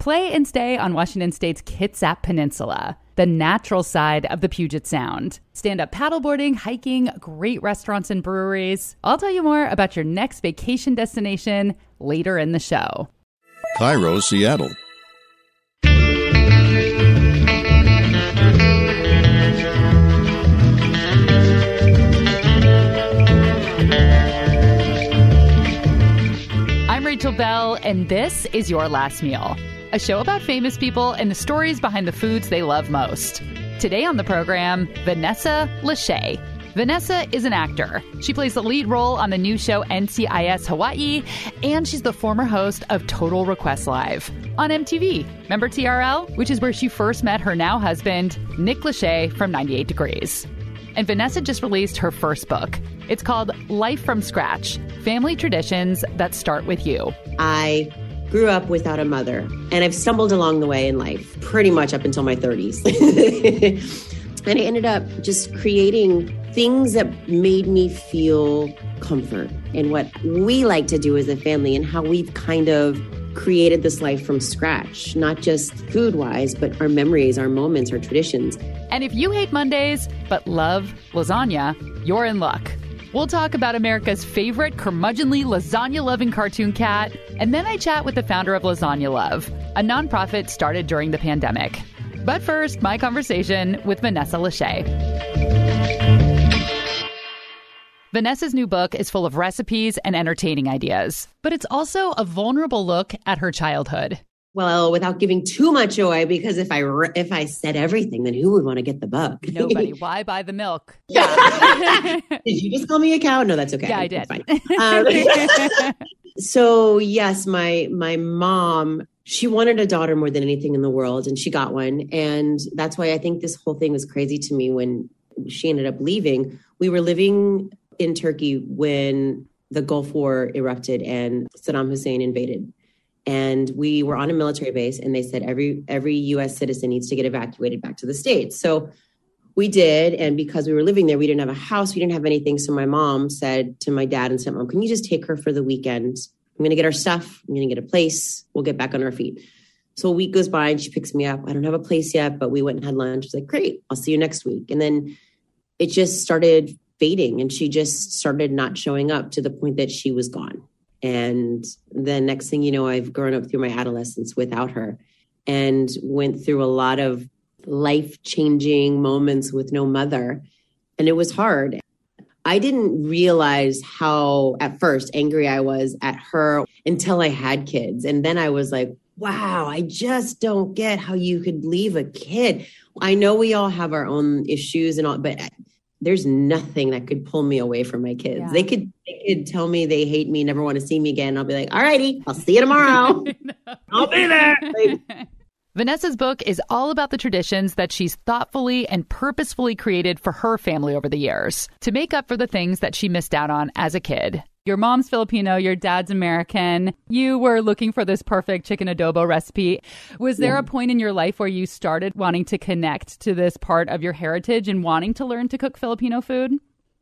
play and stay on Washington State's Kitsap Peninsula, the natural side of the Puget Sound. Stand up paddleboarding, hiking, great restaurants and breweries. I'll tell you more about your next vacation destination later in the show. KIRO, Seattle. I'm Rachel Belle, and this is Your Last Meal, a show about famous people and the stories behind the foods they love most. Today on the program, Vanessa Lachey. Vanessa is an actor. She plays the lead role on the new show NCIS Hawaii, and she's the former host of Total Request Live on MTV. Remember TRL? Which is where she first met her now husband, Nick Lachey from 98 Degrees. And Vanessa just released her first book. It's called Life from Scratch Family Traditions That Start With You. I grew up without a mother, and I've stumbled along the way in life pretty much up until my 30s. and I ended up just creating things that made me feel comfort and what we like to do as a family and how we've kind of created this life from scratch, not just food wise, but our memories, our moments, our traditions. And if you hate Mondays but love lasagna, you're in luck. We'll talk about America's favorite curmudgeonly lasagna loving cartoon cat, and then I chat with the founder of Lasagna Love, a nonprofit started during the pandemic. But first, my conversation with Vanessa Lachey. Vanessa's new book is full of recipes and entertaining ideas, but it's also a vulnerable look at her childhood. Well, without giving too much away, because if I if I said everything, then who would want to get the book? Nobody. Why buy the milk? Yeah. did you just call me a cow? No, that's okay. Yeah, I did. Um, so yes, my my mom she wanted a daughter more than anything in the world, and she got one, and that's why I think this whole thing was crazy to me when she ended up leaving. We were living in Turkey when the Gulf War erupted and Saddam Hussein invaded and we were on a military base and they said every every US citizen needs to get evacuated back to the states. So we did and because we were living there we didn't have a house, we didn't have anything so my mom said to my dad and stepmom, "Can you just take her for the weekend? I'm going to get our stuff, I'm going to get a place, we'll get back on our feet." So a week goes by and she picks me up. I don't have a place yet, but we went and had lunch. She's like, "Great, I'll see you next week." And then it just started fading and she just started not showing up to the point that she was gone. And the next thing you know, I've grown up through my adolescence without her and went through a lot of life changing moments with no mother. And it was hard. I didn't realize how, at first, angry I was at her until I had kids. And then I was like, wow, I just don't get how you could leave a kid. I know we all have our own issues and all, but there's nothing that could pull me away from my kids. Yeah. They could they could tell me they hate me, never want to see me again. I'll be like, all righty, I'll see you tomorrow. I'll be there. Like, Vanessa's book is all about the traditions that she's thoughtfully and purposefully created for her family over the years to make up for the things that she missed out on as a kid. Your mom's Filipino, your dad's American. You were looking for this perfect chicken adobo recipe. Was there yeah. a point in your life where you started wanting to connect to this part of your heritage and wanting to learn to cook Filipino food?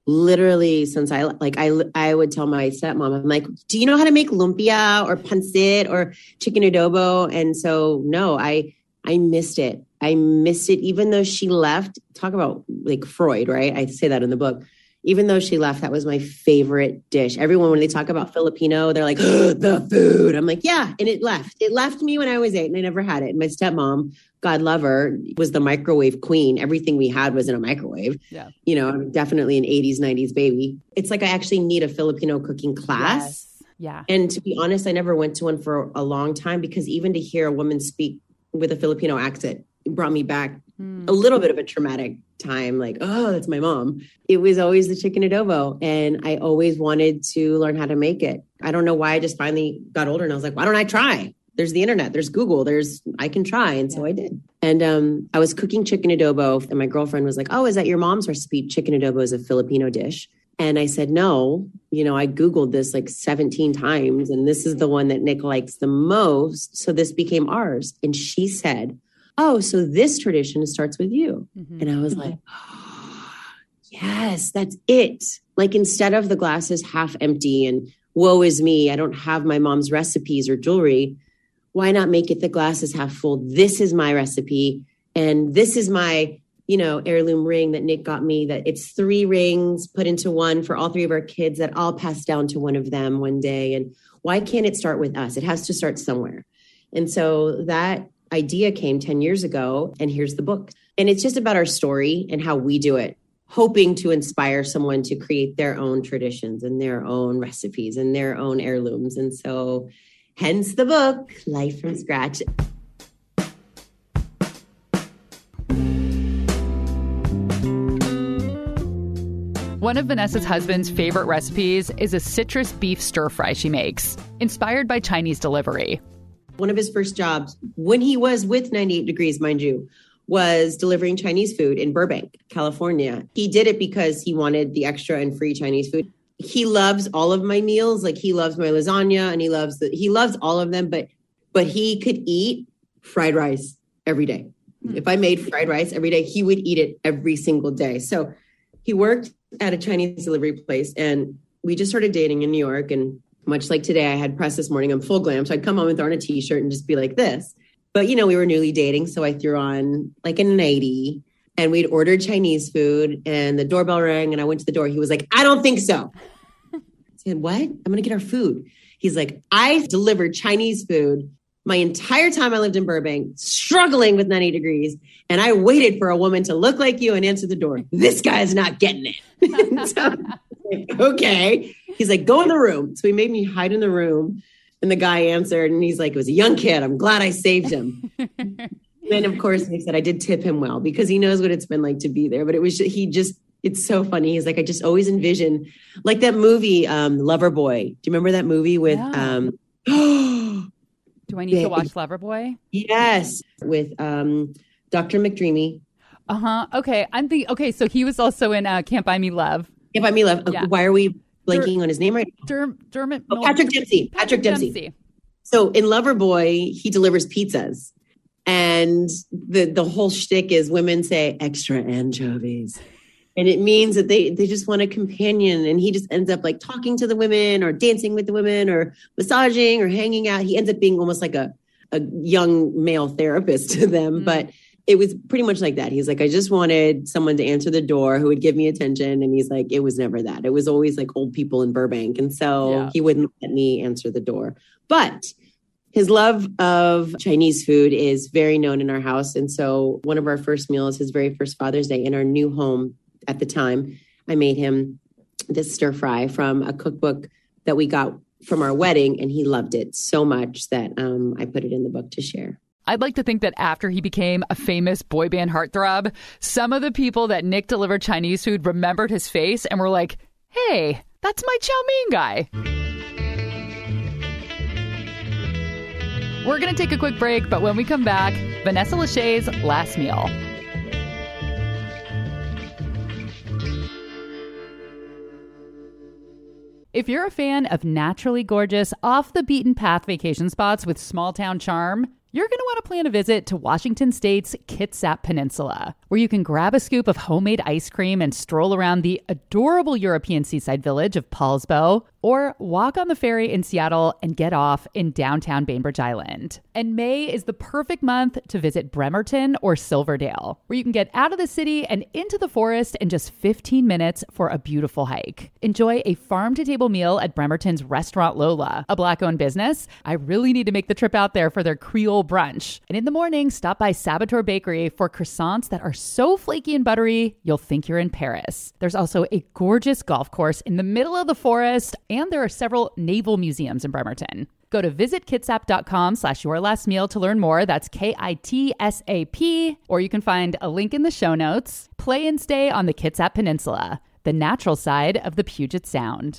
Literally, since I like, I I would tell my stepmom, I'm like, "Do you know how to make lumpia or pancit or chicken adobo?" And so, no, I I missed it. I missed it, even though she left. Talk about like Freud, right? I say that in the book even though she left, that was my favorite dish. Everyone, when they talk about Filipino, they're like, the food. I'm like, yeah. And it left. It left me when I was eight and I never had it. And my stepmom, God love her, was the microwave queen. Everything we had was in a microwave. Yeah. You know, I'm definitely an 80s, 90s baby. It's like I actually need a Filipino cooking class. Yes. Yeah. And to be honest, I never went to one for a long time because even to hear a woman speak with a Filipino accent brought me back mm. a little bit of a traumatic time like oh that's my mom. It was always the chicken adobo and i always wanted to learn how to make it. I don't know why i just finally got older and i was like why don't i try? There's the internet there's google there's i can try and yeah. so i did. And um, i was cooking chicken adobo and my girlfriend was like oh is that your mom's recipe? Chicken adobo is a filipino dish. And i said no. You know i googled this like 17 times and this is the one that nick likes the most. So this became ours. And she said oh, so this tradition starts with you. Mm-hmm. And I was like, oh, yes, that's it. Like instead of the glasses half empty and woe is me, I don't have my mom's recipes or jewelry. why not make it the glasses half full? This is my recipe. And this is my, you know, heirloom ring that Nick got me that it's three rings put into one for all three of our kids that I'll pass down to one of them one day. And why can't it start with us? It has to start somewhere. And so that idea came 10 years ago. And here's the book. And it's just about our story and how we do it, hoping to inspire someone to create their own traditions and their own recipes and their own heirlooms. And so, hence the book, Life from Scratch. One of Vanessa's husband's favorite recipes is a citrus beef stir fry she makes, inspired by Chinese delivery. One of his first jobs, when he was with 98 Degrees, mind you, was delivering Chinese food in Burbank, California. He did it because he wanted the extra and free Chinese food. He loves all of my meals, like he loves my lasagna and he loves the, he loves all of them, but but he could eat fried rice every day. Hmm. If I made fried rice every day, he would eat it every single day. So he worked at a Chinese delivery place and we just started dating in New York and much like today, I had press this morning. I'm full glam. So I'd come home and throw on a t shirt and just be like this. But, you know, we were newly dating. So I threw on like a nightie and we'd ordered Chinese food and the doorbell rang and I went to the door. He was like, I don't think so. I said, What? I'm going to get our food. He's like, I delivered Chinese food my entire time I lived in Burbank, struggling with 90 degrees. And I waited for a woman to look like you and answer the door. This guy's not getting it. so, okay. He's like, go in the room. So he made me hide in the room. And the guy answered, and he's like, it was a young kid. I'm glad I saved him. then, of course, he said, I did tip him well because he knows what it's been like to be there. But it was, he just, it's so funny. He's like, I just always envision, like that movie, um, Loverboy. Do you remember that movie with, Yeah. um, Do I need Yeah. to watch Loverboy? yes, with um, Dr. McDreamy. Uh huh. Okay. I'm the okay. So he was also in uh, Can't Buy Me Love. If I me love, Yeah. why are we blanking on his name right now? Der- Dermot. Oh, Patrick Dempsey. Patrick Dempsey. So in Loverboy, he delivers pizzas. And the the whole shtick is women say extra anchovies. And it means that they they just want a companion. And he just ends up like talking to the women or dancing with the women or massaging or hanging out. He ends up being almost like a, a young male therapist to them. Mm. But it was pretty much like that. He's like, I just wanted someone to answer the door who would give me attention. And he's like, it was never that. It was always like old people in Burbank. And so Yeah. he wouldn't let me answer the door. But his love of Chinese food is very known in our house. And so one of our first meals, his very first Father's Day in our new home at the time, I made him this stir fry from a cookbook that we got from our wedding. And he loved it so much that um, I put it in the book to share. I'd like to think that after he became a famous boy band heartthrob, some of the people that Nick delivered Chinese food remembered his face and were like, hey, that's my chow mein guy. We're going to take a quick break, but when we come back, Vanessa Lachey's last meal. If you're a fan of naturally gorgeous, off the beaten path vacation spots with small town charm, you're going to want to plan a visit to Washington State's Kitsap Peninsula, where you can grab a scoop of homemade ice cream and stroll around the adorable European seaside village of Poulsbo, or walk on the ferry in Seattle and get off in downtown Bainbridge Island. And May is the perfect month to visit Bremerton or Silverdale, where you can get out of the city and into the forest in just 15 minutes for a beautiful hike. Enjoy a farm to table meal at Bremerton's Restaurant Lola, a black owned business. I really need to make the trip out there for their Creole brunch. And in the morning, stop by Saboteur Bakery for croissants that are so flaky and buttery, you'll think you're in Paris. There's also a gorgeous golf course in the middle of the forest, and there are several naval museums in Bremerton. Go to visitkitsap.com slash your last meal to learn more. That's K-I-T-S-A-P. Or you can find a link in the show notes. Play and stay on the Kitsap Peninsula, the natural side of the Puget Sound.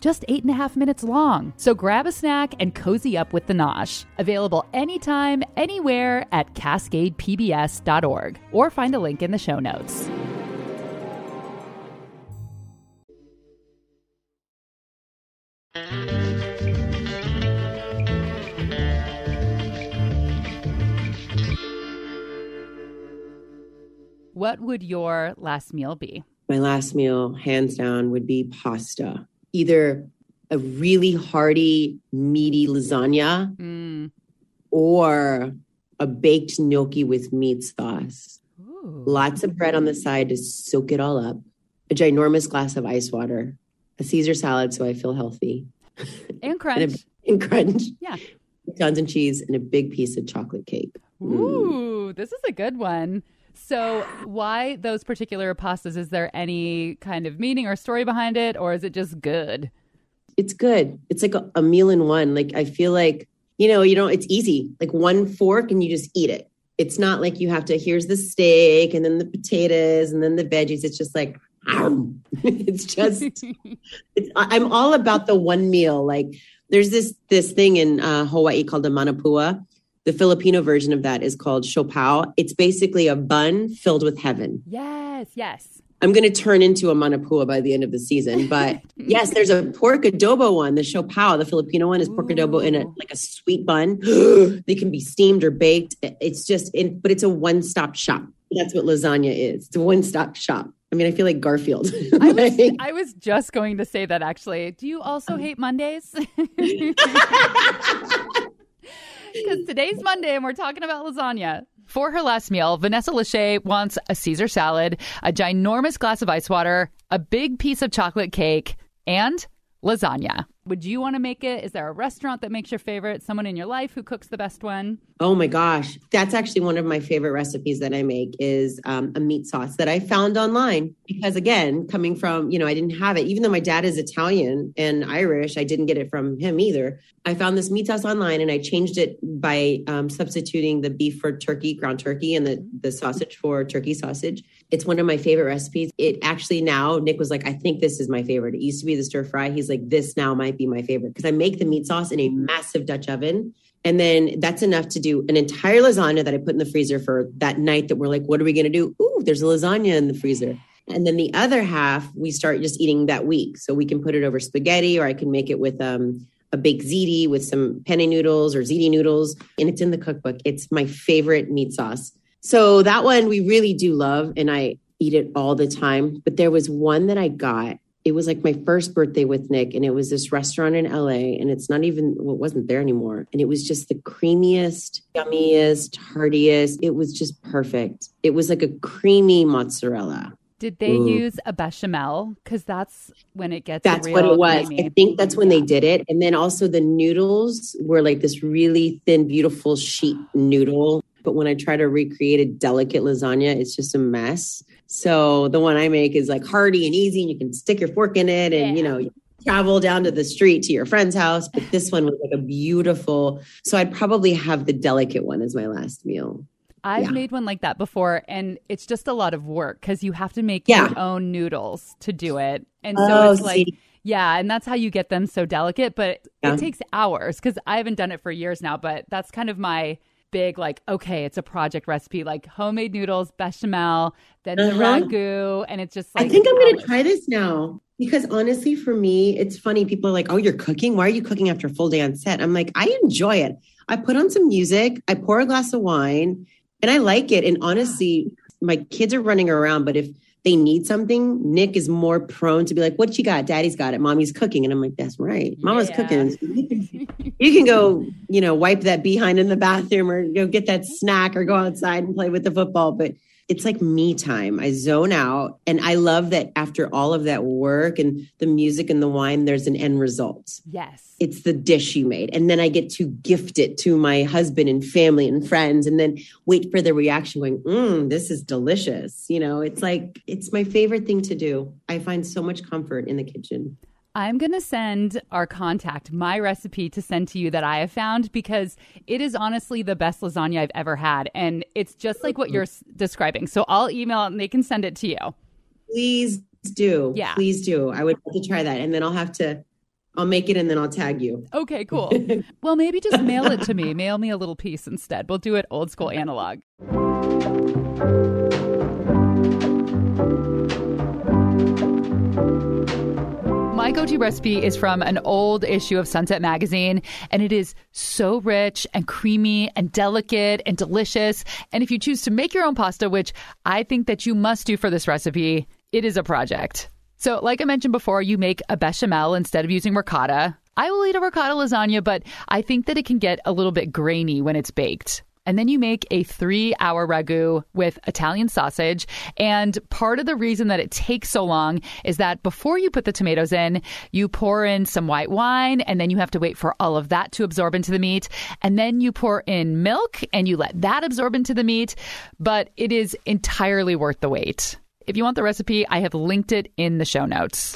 Just eight and a half minutes long. So grab a snack and cozy up with the Nosh. Available anytime, anywhere at cascadepbs.org or find a link in the show notes. What would your last meal be? My last meal, hands down, would be pasta. Either a really hearty, meaty lasagna Mm. or a baked gnocchi with meat sauce. Ooh. Lots of bread on the side to soak it all up. A ginormous glass of ice water. A Caesar salad so I feel healthy. And crunch. And, a, and crunch. Yeah. Tons and cheese and a big piece of chocolate cake. Mm. Ooh, this is a good one. So, why those particular pastas? Is there any kind of meaning or story behind it, or is it just good? It's good. It's like a, a meal in one. Like I feel like, you know, you know, it's easy. Like one fork and you just eat it. It's not like you have to, here's the steak and then the potatoes and then the veggies. It's just like, it's just, it's, I'm all about the one meal. Like there's this, this thing in uh, Hawaii called a manapua. The Filipino version of that is called siopao. It's basically a bun filled with heaven. yes, yes. I'm going to turn into a manapua by the end of the season. But yes, there's a pork adobo one. The siopao, the Filipino one, is pork adobo in a like a sweet bun. they can be steamed or baked. It's just, in, but it's a one stop shop. That's what lasagna is. It's a one stop shop. I mean, I feel like Garfield. I was, I was just going to say that actually. Do you also um, hate Mondays? Because today's Monday and we're talking about lasagna. For her last meal, Vanessa Lachey wants a Caesar salad, a ginormous glass of ice water, a big piece of chocolate cake, and lasagna. Would you want to make it? Is there a restaurant that makes your favorite? Someone in your life who cooks the best one? Oh my gosh, that's actually one of my favorite recipes that I make is um, a meat sauce that I found online because again, coming from you know I didn't have it even though my dad is Italian and Irish, I didn't get it from him either. I found this meat sauce online and I changed it by um, substituting the beef for turkey, ground turkey, and the the sausage for turkey sausage. It's one of my favorite recipes. It actually now Nick was like, I think this is my favorite. It used to be the stir fry. He's like, this now might be my favorite because I make the meat sauce in a massive Dutch oven. And then that's enough to do an entire lasagna that I put in the freezer for that night that we're like, what are we going to do? Ooh, there's a lasagna in the freezer. And then the other half, we start just eating that week. So we can put it over spaghetti or I can make it with um, a baked ziti with some penne noodles or ziti noodles. And it's in the cookbook. It's my favorite meat sauce. So that one we really do love. And I eat it all the time. But there was one that I got it was like my first birthday with Nick, and it was this restaurant in LA, and it's not even well, it wasn't there anymore. And it was just the creamiest, yummiest, heartiest. It was just perfect. It was like a creamy mozzarella. Did they Ooh. use a bechamel? Because that's when it gets That's real what it was. creamy. I think that's when they did it. And then also the noodles were like this really thin, beautiful sheet noodle. But when I try to recreate a delicate lasagna, it's just a mess. So the one I make is like hearty and easy, and you can stick your fork in it, and you know, you travel down to the street to your friend's house. But this one was like a beautiful. So I'd probably have the delicate one as my last meal. I've Yeah. made one like that before, and it's just a lot of work because you have to make Yeah. your own noodles to do it. And so Oh, it's like, see. yeah, and that's how you get them so delicate, but Yeah. it takes hours because I haven't done it for years now, but that's kind of my big, like, okay, it's a project recipe, like homemade noodles, bechamel, then Uh-huh. ragu, and it's just like, I think I'm going to try this now because honestly, for me, it's funny. People are like, "Oh, you're cooking? Why are you cooking after a full day on set?" I'm like, I enjoy it. I put on some music, I pour a glass of wine, and I like it. And honestly, my kids are running around, but if they need something, Nick is more prone to be like, "What you got? Daddy's got it. Mommy's cooking," and I'm like, "That's right. Mama's Yeah. cooking." you can go, you know, wipe that behind in the bathroom or go get that snack or go outside and play with the football. But it's like me time. I zone out. And I love that after all of that work and the music and the wine, there's an end result. Yes. It's the dish you made. And then I get to gift it to my husband and family and friends and then wait for the reaction going, mm, this is delicious. You know, it's like, it's my favorite thing to do. I find so much comfort in the kitchen. I'm going to send our contact my recipe to send to you that I have found because it is honestly the best lasagna I've ever had. And it's just like what you're describing. So I'll email it and they can send it to you. please do. Yeah. Please do. I would love to try that. And then I'll have to I'll make it and then I'll tag you. Okay, cool. well, maybe just mail it to me. Mail me a little piece instead. We'll do it old school analog. My go to recipe is from an old issue of Sunset Magazine, and it is so rich and creamy and delicate and delicious. And if you choose to make your own pasta, which I think that you must do for this recipe, it is a project. So, like I mentioned before, you make a bechamel instead of using ricotta. I will eat a ricotta lasagna, but I think that it can get a little bit grainy when it's baked. And then you make a three hour ragu with Italian sausage. And part of the reason that it takes so long is that before you put the tomatoes in, you pour in some white wine and then you have to wait for all of that to absorb into the meat. And then you pour in milk and you let that absorb into the meat. But it is entirely worth the wait. If you want the recipe, I have linked it in the show notes.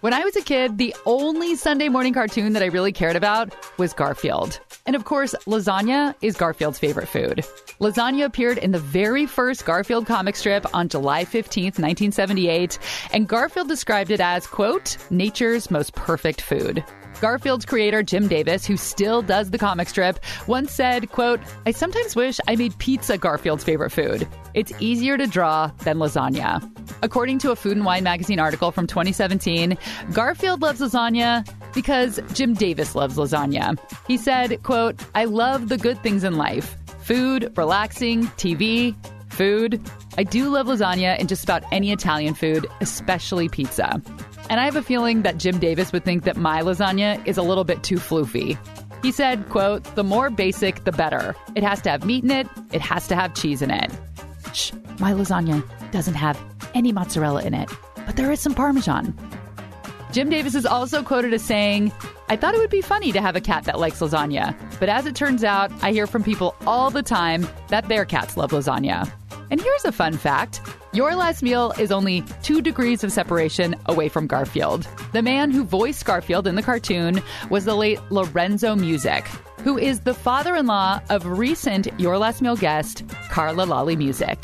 When I was a kid, the only Sunday morning cartoon that I really cared about was Garfield. And of course, lasagna is Garfield's favorite food. Lasagna appeared in the very first Garfield comic strip on July 15th, 1978, and Garfield described it as, quote, nature's most perfect food. Garfield's creator Jim Davis, who still does the comic strip, once said, quote, I sometimes wish I made pizza Garfield's favorite food. It's easier to draw than lasagna. According to a Food and Wine magazine article from 2017, Garfield loves lasagna because Jim Davis loves lasagna. He said, quote, I love the good things in life. Food, relaxing, TV, food. I do love lasagna and just about any Italian food, especially pizza. And I have a feeling that Jim Davis would think that my lasagna is a little bit too floofy. He said, quote, the more basic, the better. It has to have meat in it, it has to have cheese in it. Shh, my lasagna doesn't have any mozzarella in it, but there is some Parmesan. Jim Davis is also quoted as saying, I thought it would be funny to have a cat that likes lasagna, but as it turns out, I hear from people all the time that their cats love lasagna. And here's a fun fact Your Last Meal is only two degrees of separation away from Garfield. The man who voiced Garfield in the cartoon was the late Lorenzo Music, who is the father in law of recent Your Last Meal guest, Carla Lalli Music.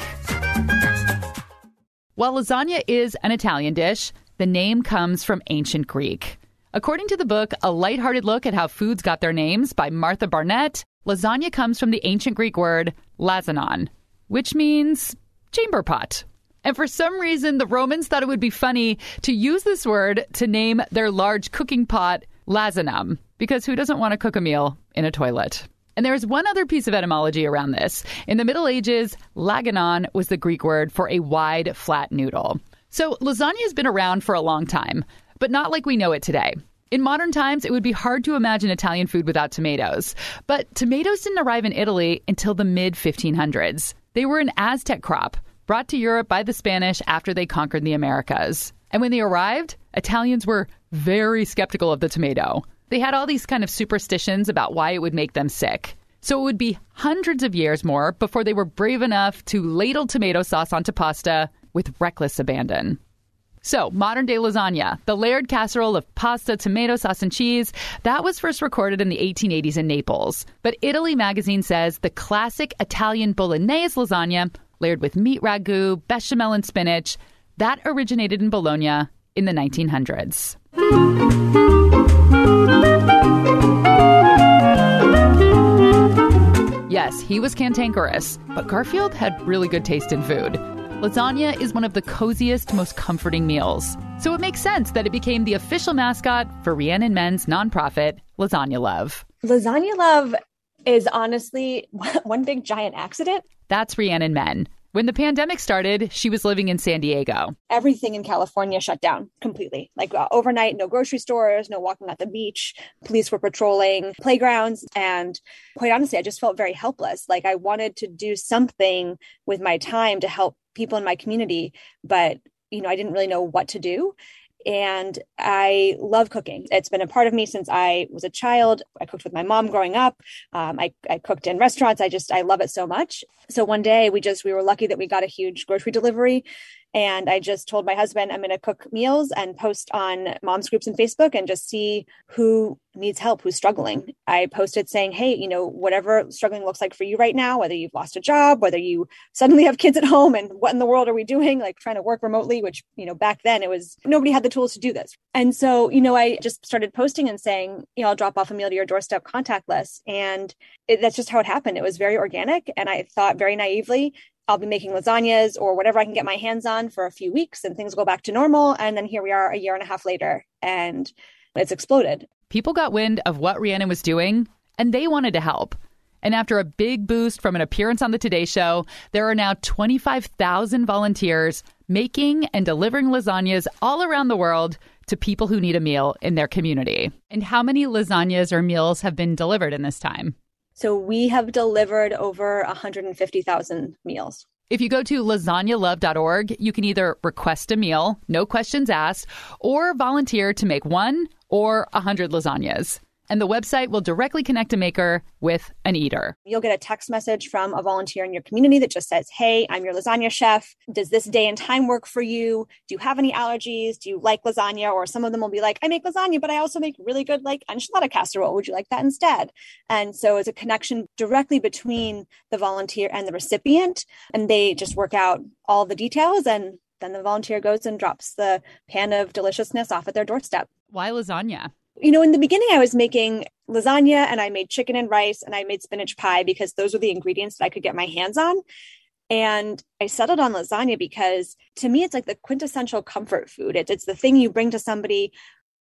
While lasagna is an Italian dish, the name comes from ancient Greek. According to the book A Lighthearted Look at How Foods Got Their Names by Martha Barnette, lasagna comes from the ancient Greek word lasanon, which means chamber pot. And for some reason, the Romans thought it would be funny to use this word to name their large cooking pot lasanum, because who doesn't want to cook a meal in a toilet? And there's one other piece of etymology around this. In the Middle Ages, laganon was the Greek word for a wide, flat noodle. So lasagna has been around for a long time, but not like we know it today. In modern times, it would be hard to imagine Italian food without tomatoes. But tomatoes didn't arrive in Italy until the mid 1500s. They were an Aztec crop brought to Europe by the Spanish after they conquered the Americas. And when they arrived, Italians were very skeptical of the tomato. They had all these kind of superstitions about why it would make them sick. So it would be hundreds of years more before they were brave enough to ladle tomato sauce onto pasta with reckless abandon. So, modern day lasagna, the layered casserole of pasta, tomato sauce, and cheese, that was first recorded in the 1880s in Naples. But Italy magazine says the classic Italian bolognese lasagna, layered with meat ragu, bechamel, and spinach, that originated in Bologna in the 1900s. Yes, he was cantankerous, but Garfield had really good taste in food. Lasagna is one of the coziest, most comforting meals. So it makes sense that it became the official mascot for Rhiannon Menn's nonprofit, Lasagna Love. Lasagna Love is honestly one big giant accident. That's Rhiannon Menn. When the pandemic started, she was living in San Diego. Everything in California shut down completely. Like uh, overnight, no grocery stores, no walking at the beach. Police were patrolling playgrounds. And quite honestly, I just felt very helpless. Like I wanted to do something with my time to help people in my community, but you know, I didn't really know what to do. And I love cooking. It's been a part of me since I was a child. I cooked with my mom growing up. Um, I, I cooked in restaurants. I just, I love it so much. So one day we just, we were lucky that we got a huge grocery delivery And I just told my husband I'm going to cook meals and post on moms groups and Facebook and just see who needs help, who's struggling. I posted saying, hey, you know, whatever struggling looks like for you right now, whether you've lost a job, whether you suddenly have kids at home and what in the world are we doing? Like trying to work remotely, which, you know, back then it was nobody had the tools to do this. And so, you know, I just started posting and saying, you know, I'll drop off a meal to your doorstep contactless. And it, that's just how it happened. It was very organic. And I thought very naively, I'll be making lasagnas or whatever I can get my hands on for a few weeks and things go back to normal. And then here we are a year and a half later and it's exploded. People got wind of what Rhiannon was doing and they wanted to help. And after a big boost from an appearance on the Today Show, there are now 25,000 volunteers making and delivering lasagnas all around the world to people who need a meal in their community. And how many lasagnas or meals have been delivered in this time? So we have delivered over 150,000 meals. If you go to lasagnalove.org, you can either request a meal, no questions asked, or volunteer to make one or a 100 lasagnas and the website will directly connect a maker with an eater. You'll get a text message from a volunteer in your community that just says, Hey, I'm your lasagna chef. Does this day and time work for you? Do you have any allergies? Do you like lasagna? Or some of them will be like, I make lasagna, but I also make really good like enchilada casserole. Would you like that instead? And so it's a connection directly between the volunteer and the recipient. And they just work out all the details and then the volunteer goes and drops the pan of deliciousness off at their doorstep. Why lasagna? You know, in the beginning, I was making lasagna and I made chicken and rice and I made spinach pie because those were the ingredients that I could get my hands on. And I settled on lasagna because to me, it's like the quintessential comfort food. It's, it's the thing you bring to somebody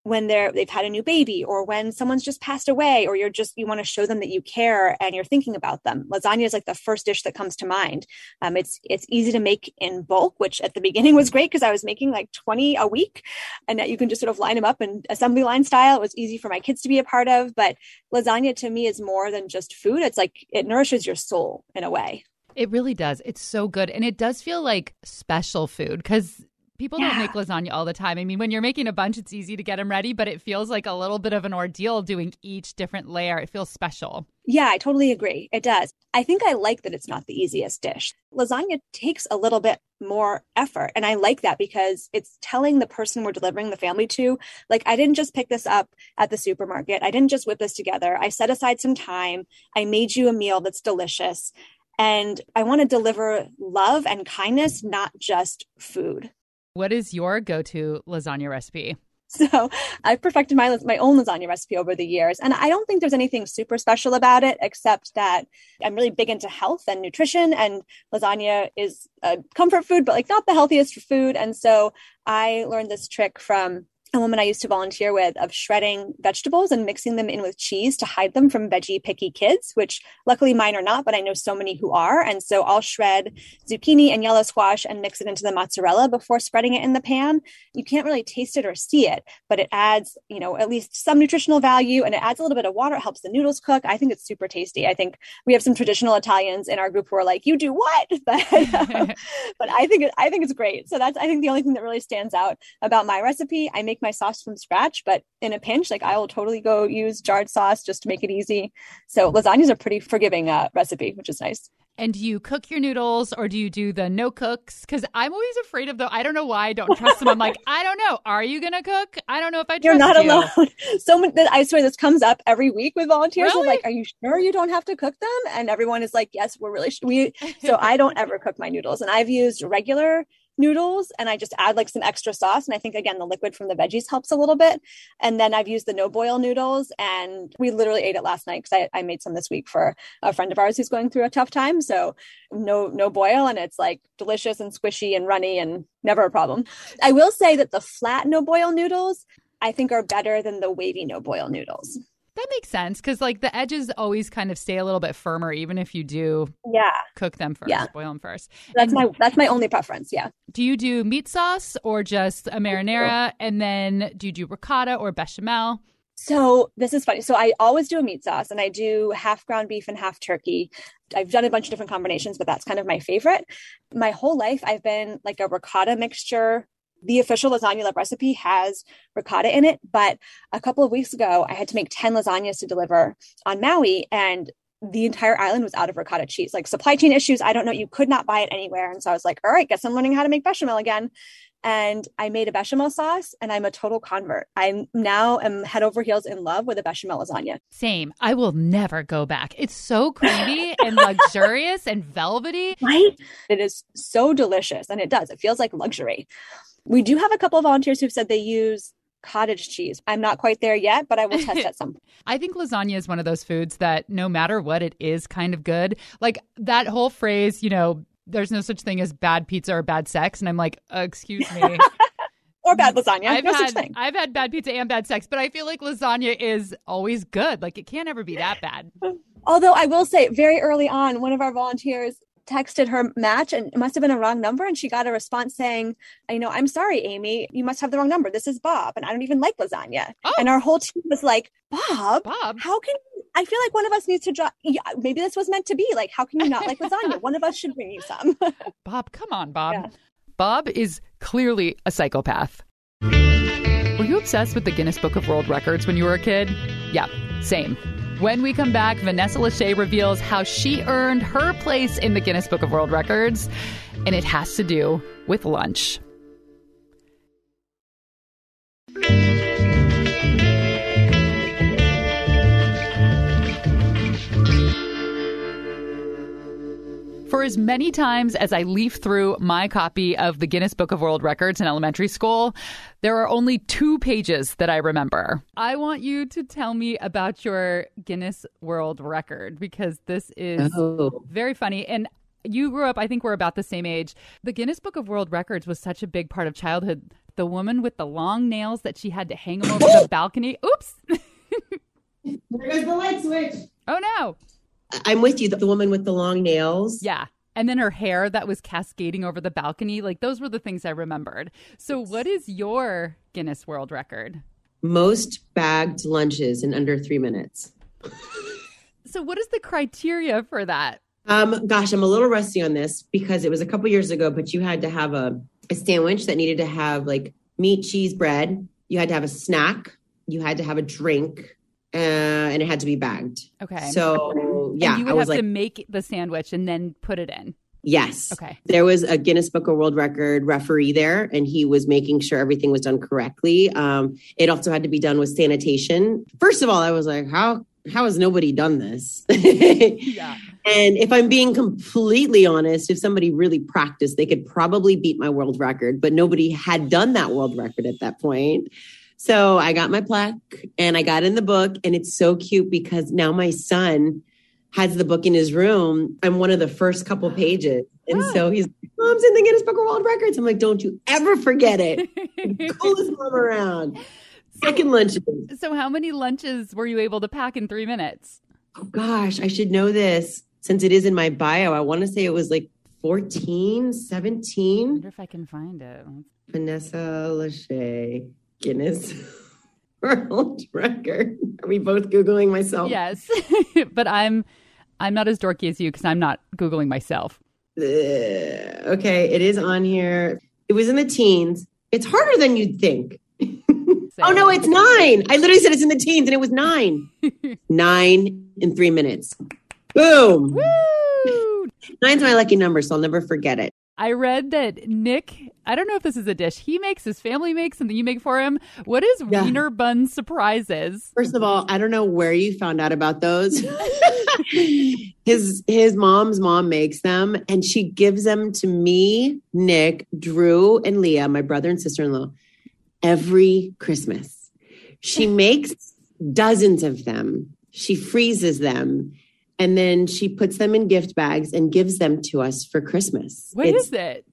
when they're they've had a new baby or when someone's just passed away or you're just you want to show them that you care and you're thinking about them lasagna is like the first dish that comes to mind um, it's it's easy to make in bulk which at the beginning was great because i was making like 20 a week and that you can just sort of line them up in assembly line style it was easy for my kids to be a part of but lasagna to me is more than just food it's like it nourishes your soul in a way it really does. It's so good. And it does feel like special food because People yeah. don't make lasagna all the time. I mean, when you're making a bunch, it's easy to get them ready, but it feels like a little bit of an ordeal doing each different layer. It feels special. Yeah, I totally agree. It does. I think I like that it's not the easiest dish. Lasagna takes a little bit more effort. And I like that because it's telling the person we're delivering the family to, like, I didn't just pick this up at the supermarket. I didn't just whip this together. I set aside some time. I made you a meal that's delicious. And I want to deliver love and kindness, not just food. What is your go to lasagna recipe? So I've perfected my my own lasagna recipe over the years, and I don't think there's anything super special about it, except that I'm really big into health and nutrition, and lasagna is a comfort food, but like not the healthiest food. And so I learned this trick from a woman I used to volunteer with of shredding vegetables and mixing them in with cheese to hide them from veggie picky kids, which luckily mine are not, but I know so many who are. And so I'll shred zucchini and yellow squash and mix it into the mozzarella before spreading it in the pan. You can't really taste it or see it, but it adds, you know, at least some nutritional value and it adds a little bit of water. It helps the noodles cook. I think it's super tasty. I think we have some traditional Italians in our group who are like, you do what? But, but I think, I think it's great. So that's, I think the only thing that really stands out about my recipe. I make my sauce from scratch, but in a pinch, like I will totally go use jarred sauce just to make it easy. So lasagna is a pretty forgiving uh, recipe, which is nice. And do you cook your noodles or do you do the no cooks? Because I'm always afraid of the. I don't know why I don't trust them. I'm like, I don't know. Are you gonna cook? I don't know if I trust You're not you. alone. So I swear this comes up every week with volunteers. Really? like, are you sure you don't have to cook them? And everyone is like, yes, we're really. We so I don't ever cook my noodles, and I've used regular noodles and I just add like some extra sauce. And I think again, the liquid from the veggies helps a little bit. And then I've used the no boil noodles and we literally ate it last night because I, I made some this week for a friend of ours who's going through a tough time. So no, no boil and it's like delicious and squishy and runny and never a problem. I will say that the flat no boil noodles I think are better than the wavy no boil noodles. That makes sense because like the edges always kind of stay a little bit firmer, even if you do yeah cook them first, yeah. boil them first. That's and my that's my only preference. Yeah. Do you do meat sauce or just a marinara, and then do you do ricotta or bechamel? So this is funny. So I always do a meat sauce, and I do half ground beef and half turkey. I've done a bunch of different combinations, but that's kind of my favorite. My whole life, I've been like a ricotta mixture the official lasagna love recipe has ricotta in it, but a couple of weeks ago, I had to make 10 lasagnas to deliver on Maui. And the entire island was out of ricotta cheese, like supply chain issues. I don't know. You could not buy it anywhere. And so I was like, all right, guess I'm learning how to make bechamel again. And I made a bechamel sauce and I'm a total convert. I now am head over heels in love with a bechamel lasagna. Same. I will never go back. It's so creamy and luxurious and velvety. Right? It is so delicious and it does. It feels like luxury. We do have a couple of volunteers who've said they use cottage cheese. I'm not quite there yet, but I will test at some. I think lasagna is one of those foods that no matter what it is kind of good. Like that whole phrase, you know, there's no such thing as bad pizza or bad sex and I'm like, uh, "Excuse me." or bad lasagna. I've no had I've had bad pizza and bad sex, but I feel like lasagna is always good. Like it can't ever be that bad. Although I will say, very early on, one of our volunteers texted her match and it must have been a wrong number. And she got a response saying you know i'm sorry amy. You must have the wrong number. This is bob and i don't even like lasagna. Oh. and our whole team was like bob bob. how can i feel like one of us needs to drop yeah, maybe this was meant to be. Like how can you not like lasagna? One of us should bring you some. Bob come on bob. Yeah. bob is clearly a psychopath. Were you obsessed with the guinness book of world records when you were a kid? Yeah same when we come back, Vanessa Lachey reveals how she earned her place in the Guinness Book of World Records, and it has to do with lunch. For as many times as I leaf through my copy of the Guinness Book of World Records in elementary school, there are only two pages that I remember. I want you to tell me about your Guinness World Record because this is oh. very funny. And you grew up, I think we're about the same age. The Guinness Book of World Records was such a big part of childhood. The woman with the long nails that she had to hang them over the balcony. Oops. there goes the light switch. Oh no. I'm with you. The woman with the long nails. Yeah. And then her hair that was cascading over the balcony. Like those were the things I remembered. So, what is your Guinness World Record? Most bagged lunches in under three minutes. so, what is the criteria for that? Um, gosh, I'm a little rusty on this because it was a couple years ago, but you had to have a, a sandwich that needed to have like meat, cheese, bread. You had to have a snack. You had to have a drink uh, and it had to be bagged. Okay. So yeah, and you would have like, to make the sandwich and then put it in. Yes. Okay. There was a Guinness Book of World Record referee there, and he was making sure everything was done correctly. Um, it also had to be done with sanitation. First of all, I was like, how how has nobody done this? yeah. And if I'm being completely honest, if somebody really practiced, they could probably beat my world record, but nobody had done that world record at that point. So I got my plaque and I got in the book, and it's so cute because now my son has the book in his room. I'm one of the first couple pages. And so he's mom's in the Guinness Book of World Records. I'm like, don't you ever forget it. coolest mom around. Second lunches. So how many lunches were you able to pack in three minutes? Oh gosh, I should know this since it is in my bio. I want to say it was like 14, 17. I wonder if I can find it. Vanessa Lachey. Guinness World Record. Are we both googling myself? Yes, but I'm I'm not as dorky as you because I'm not googling myself. Uh, okay, it is on here. It was in the teens. It's harder than you'd think. oh no, it's nine. I literally said it's in the teens, and it was nine. nine in three minutes. Boom. Woo! Nine's my lucky number, so I'll never forget it. I read that Nick, I don't know if this is a dish he makes, his family makes, something you make for him. What is yeah. wiener bun surprises? First of all, I don't know where you found out about those. his his mom's mom makes them and she gives them to me, Nick, Drew, and Lea, my brother and sister-in-law, every Christmas. She makes dozens of them. She freezes them and then she puts them in gift bags and gives them to us for Christmas. What it's, is it?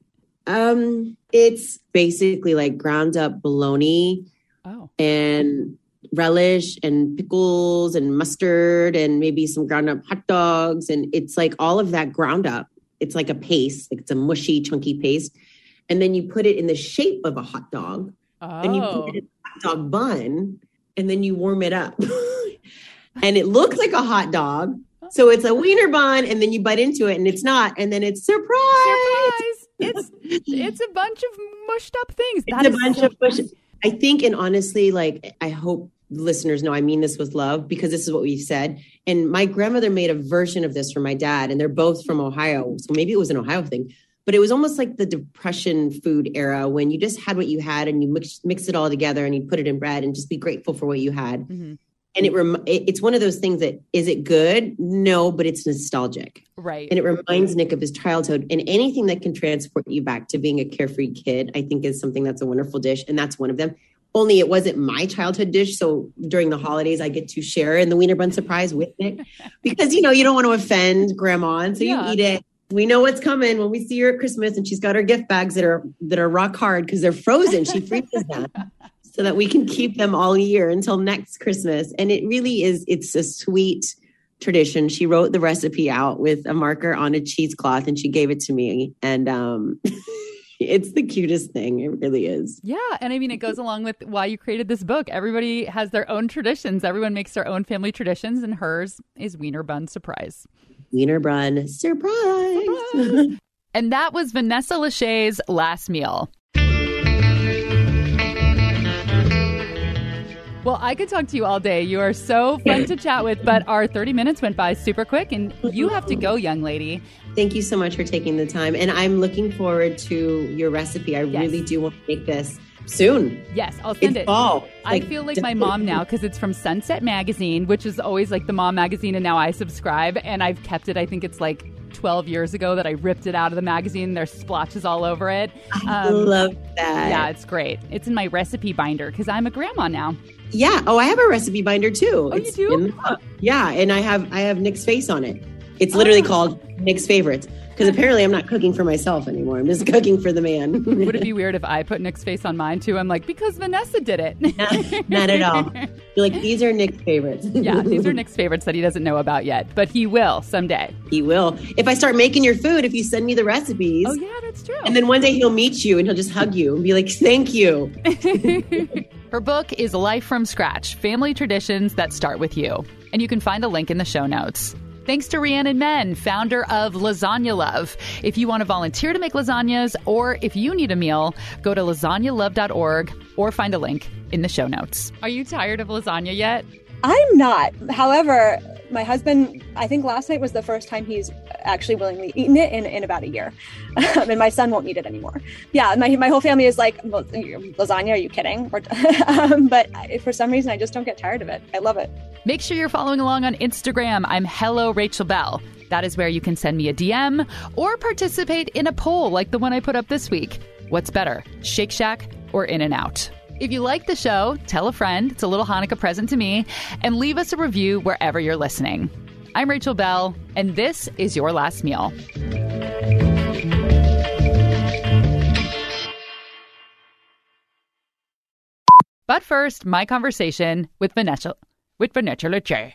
Um, it's basically like ground up bologna oh. and relish and pickles and mustard and maybe some ground up hot dogs and it's like all of that ground up. It's like a paste, like it's a mushy, chunky paste. And then you put it in the shape of a hot dog. Oh. And you put it in a hot dog bun and then you warm it up. and it looks like a hot dog so it's a wiener bun, and then you bite into it, and it's not, and then it's surprise. Surprise! It's it's a bunch of mushed up things. That it's a bunch so of mush. I think, and honestly, like I hope listeners know I mean this with love because this is what we've said. And my grandmother made a version of this for my dad, and they're both from Ohio. So maybe it was an Ohio thing, but it was almost like the depression food era when you just had what you had and you mix, mix it all together and you put it in bread and just be grateful for what you had. Mm-hmm. And it, rem- it's one of those things that is it good? No, but it's nostalgic. Right. And it reminds Nick of his childhood and anything that can transport you back to being a carefree kid, I think is something that's a wonderful dish. And that's one of them only it wasn't my childhood dish. So during the holidays, I get to share in the Wiener Bun surprise with Nick because, you know, you don't want to offend grandma. And so yeah. you eat it. We know what's coming when we see her at Christmas and she's got her gift bags that are, that are rock hard because they're frozen. She freezes them so that we can keep them all year until next Christmas. And it really is, it's a sweet tradition. She wrote the recipe out with a marker on a cheesecloth and she gave it to me. And, um, it's the cutest thing. It really is. Yeah. And I mean, it goes along with why you created this book. Everybody has their own traditions. Everyone makes their own family traditions, and hers is Wiener Bun Surprise. Wiener Bun Surprise. surprise. and that was Vanessa Lachey's last meal. Well, I could talk to you all day. You are so fun to chat with, but our 30 minutes went by super quick, and you have to go, young lady. Thank you so much for taking the time. And I'm looking forward to your recipe. I yes. really do want to make this soon. Yes, I'll send it's it. Fall. I like, feel like my mom now because it's from Sunset Magazine, which is always like the mom magazine, and now I subscribe and I've kept it. I think it's like 12 years ago that I ripped it out of the magazine. There's splotches all over it. Um, I love that. Yeah, it's great. It's in my recipe binder because I'm a grandma now. Yeah. Oh, I have a recipe binder too. Oh, it's you do? yeah, and I have I have Nick's face on it. It's literally oh. called Nick's favorites because apparently I'm not cooking for myself anymore. I'm just cooking for the man. Would it be weird if I put Nick's face on mine too? I'm like, because Vanessa did it. not, not at all. You're like, these are Nick's favorites. yeah, these are Nick's favorites that he doesn't know about yet, but he will someday. He will. If I start making your food, if you send me the recipes. Oh, yeah, that's true. And then one day he'll meet you and he'll just hug you and be like, thank you. Her book is Life from Scratch Family Traditions That Start With You. And you can find a link in the show notes. Thanks to Rhiannon Menn, founder of Lasagna Love. If you want to volunteer to make lasagnas or if you need a meal, go to lasagnalove.org or find a link in the show notes. Are you tired of lasagna yet? I'm not. However, my husband, I think last night was the first time he's actually willingly eaten it in, in about a year. and my son won't eat it anymore. Yeah, my, my whole family is like, lasagna, are you kidding? um, but for some reason, I just don't get tired of it. I love it. Make sure you're following along on Instagram. I'm Hello Rachel Belle. That is where you can send me a DM or participate in a poll like the one I put up this week. What's better, Shake Shack or In N Out? If you like the show, tell a friend. It's a little Hanukkah present to me. And leave us a review wherever you're listening. I'm Rachel Belle, and this is Your Last Meal. But first, my conversation with Vanessa with Vanessa Lachey.